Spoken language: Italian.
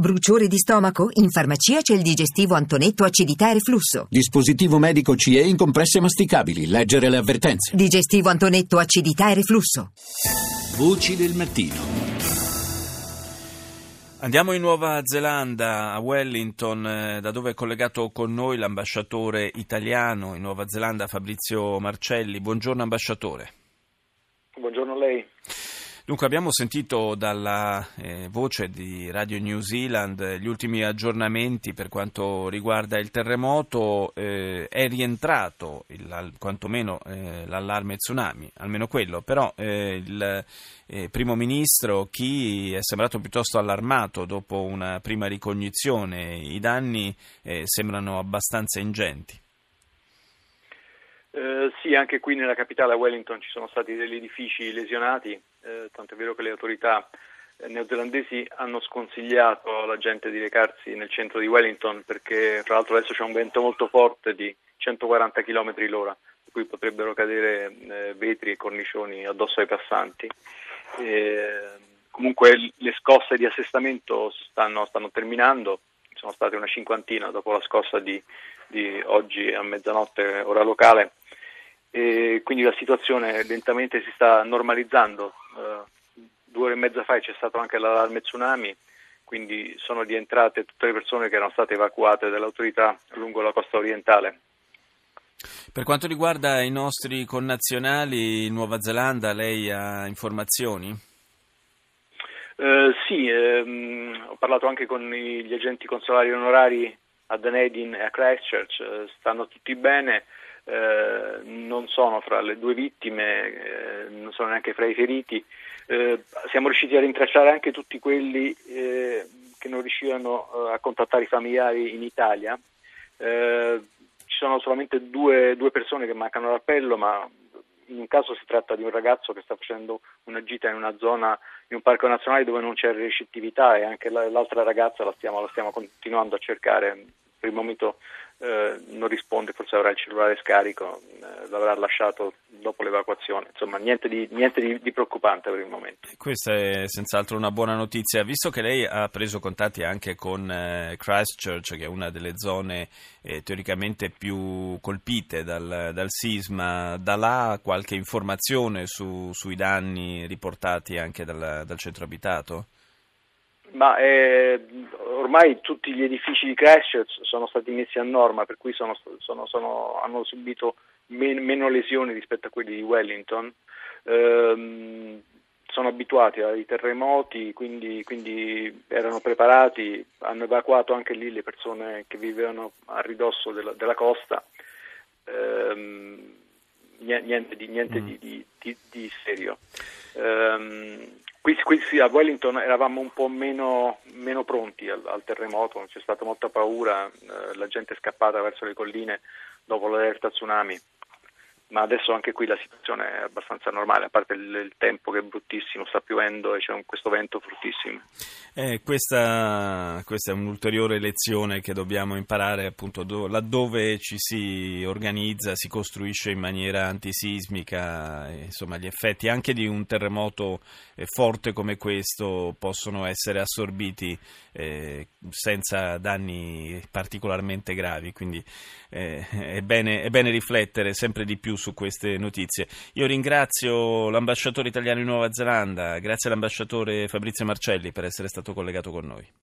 Bruciore di stomaco? In farmacia c'è il digestivo Antonetto acidità e reflusso. Dispositivo medico CE in compresse masticabili. Leggere le avvertenze. Digestivo Antonetto acidità e reflusso. Voci del mattino. Andiamo in Nuova Zelanda, a Wellington, eh, da dove è collegato con noi l'ambasciatore italiano in Nuova Zelanda Fabrizio Marcelli. Buongiorno ambasciatore. Buongiorno a lei. Dunque abbiamo sentito dalla eh, voce di Radio New Zealand gli ultimi aggiornamenti per quanto riguarda il terremoto, eh, è rientrato il, quantomeno eh, l'allarme tsunami, almeno quello, però eh, il eh, primo ministro chi è sembrato piuttosto allarmato dopo una prima ricognizione, i danni eh, sembrano abbastanza ingenti. Eh, sì, anche qui nella capitale a Wellington ci sono stati degli edifici lesionati, eh, tanto è vero che le autorità eh, neozelandesi hanno sconsigliato alla gente di recarsi nel centro di Wellington perché tra l'altro adesso c'è un vento molto forte di 140 km l'ora, per cui potrebbero cadere eh, vetri e cornicioni addosso ai passanti. comunque le scosse di assestamento stanno, stanno terminando, sono state una cinquantina dopo la scossa di, di oggi a mezzanotte ora locale e quindi la situazione lentamente si sta normalizzando. Uh, due ore e mezza fa c'è stato anche l'allarme tsunami, quindi sono rientrate tutte le persone che erano state evacuate dalle autorità lungo la costa orientale. Per quanto riguarda i nostri connazionali in Nuova Zelanda, lei ha informazioni? Uh, sì, ehm, ho parlato anche con gli agenti consolari onorari a Dunedin e a Christchurch, eh, stanno tutti bene. Eh, non sono fra le due vittime, eh, non sono neanche fra i feriti. Eh, siamo riusciti a rintracciare anche tutti quelli eh, che non riuscivano a contattare i familiari in Italia. ci sono solamente due, due persone che mancano l'appello, ma in un caso si tratta di un ragazzo che sta facendo una gita in una zona, in un parco nazionale dove non c'è ricettività e anche l'altra ragazza la stiamo, la stiamo continuando a cercare. Per il momento eh, non risponde, forse avrà il cellulare scarico, eh, l'avrà lasciato dopo l'evacuazione. Insomma, niente, di, niente di, di, preoccupante per il momento. Questa è senz'altro una buona notizia. Visto che lei ha preso contatti anche con eh, Christchurch, che è una delle zone eh, teoricamente più colpite dal, dal, sisma, da là qualche informazione su, sui danni riportati anche dal, dal centro abitato? Ma eh, ormai tutti gli edifici di Christchurch sono stati messi a norma, per cui sono, sono, sono, hanno subito men- meno lesioni rispetto a quelli di Wellington. Ehm, sono abituati ai terremoti, quindi, quindi, erano preparati, hanno evacuato anche lì le persone che vivevano a ridosso della, della costa. Ehm, niente, di, niente mm. di, di, di, serio. Ehm, Qui, qui sì, a Wellington eravamo un po' meno, meno pronti al, al, terremoto, c'è stata molta paura, eh, la gente è scappata verso le colline dopo l'allerta tsunami ma adesso anche qui la situazione è abbastanza normale, a parte il, il tempo che è bruttissimo, sta piovendo e c'è un, questo vento fortissimo. Eh, questa, questa, è un'ulteriore lezione che dobbiamo imparare, appunto, do, laddove ci si organizza, si costruisce in maniera antisismica, insomma gli effetti anche di un terremoto eh, forte come questo possono essere assorbiti eh, senza danni particolarmente gravi, quindi eh, è bene, è bene riflettere sempre di più su queste notizie. Io ringrazio l'ambasciatore italiano in Nuova Zelanda, grazie all'ambasciatore Fabrizio Marcelli per essere stato collegato con noi.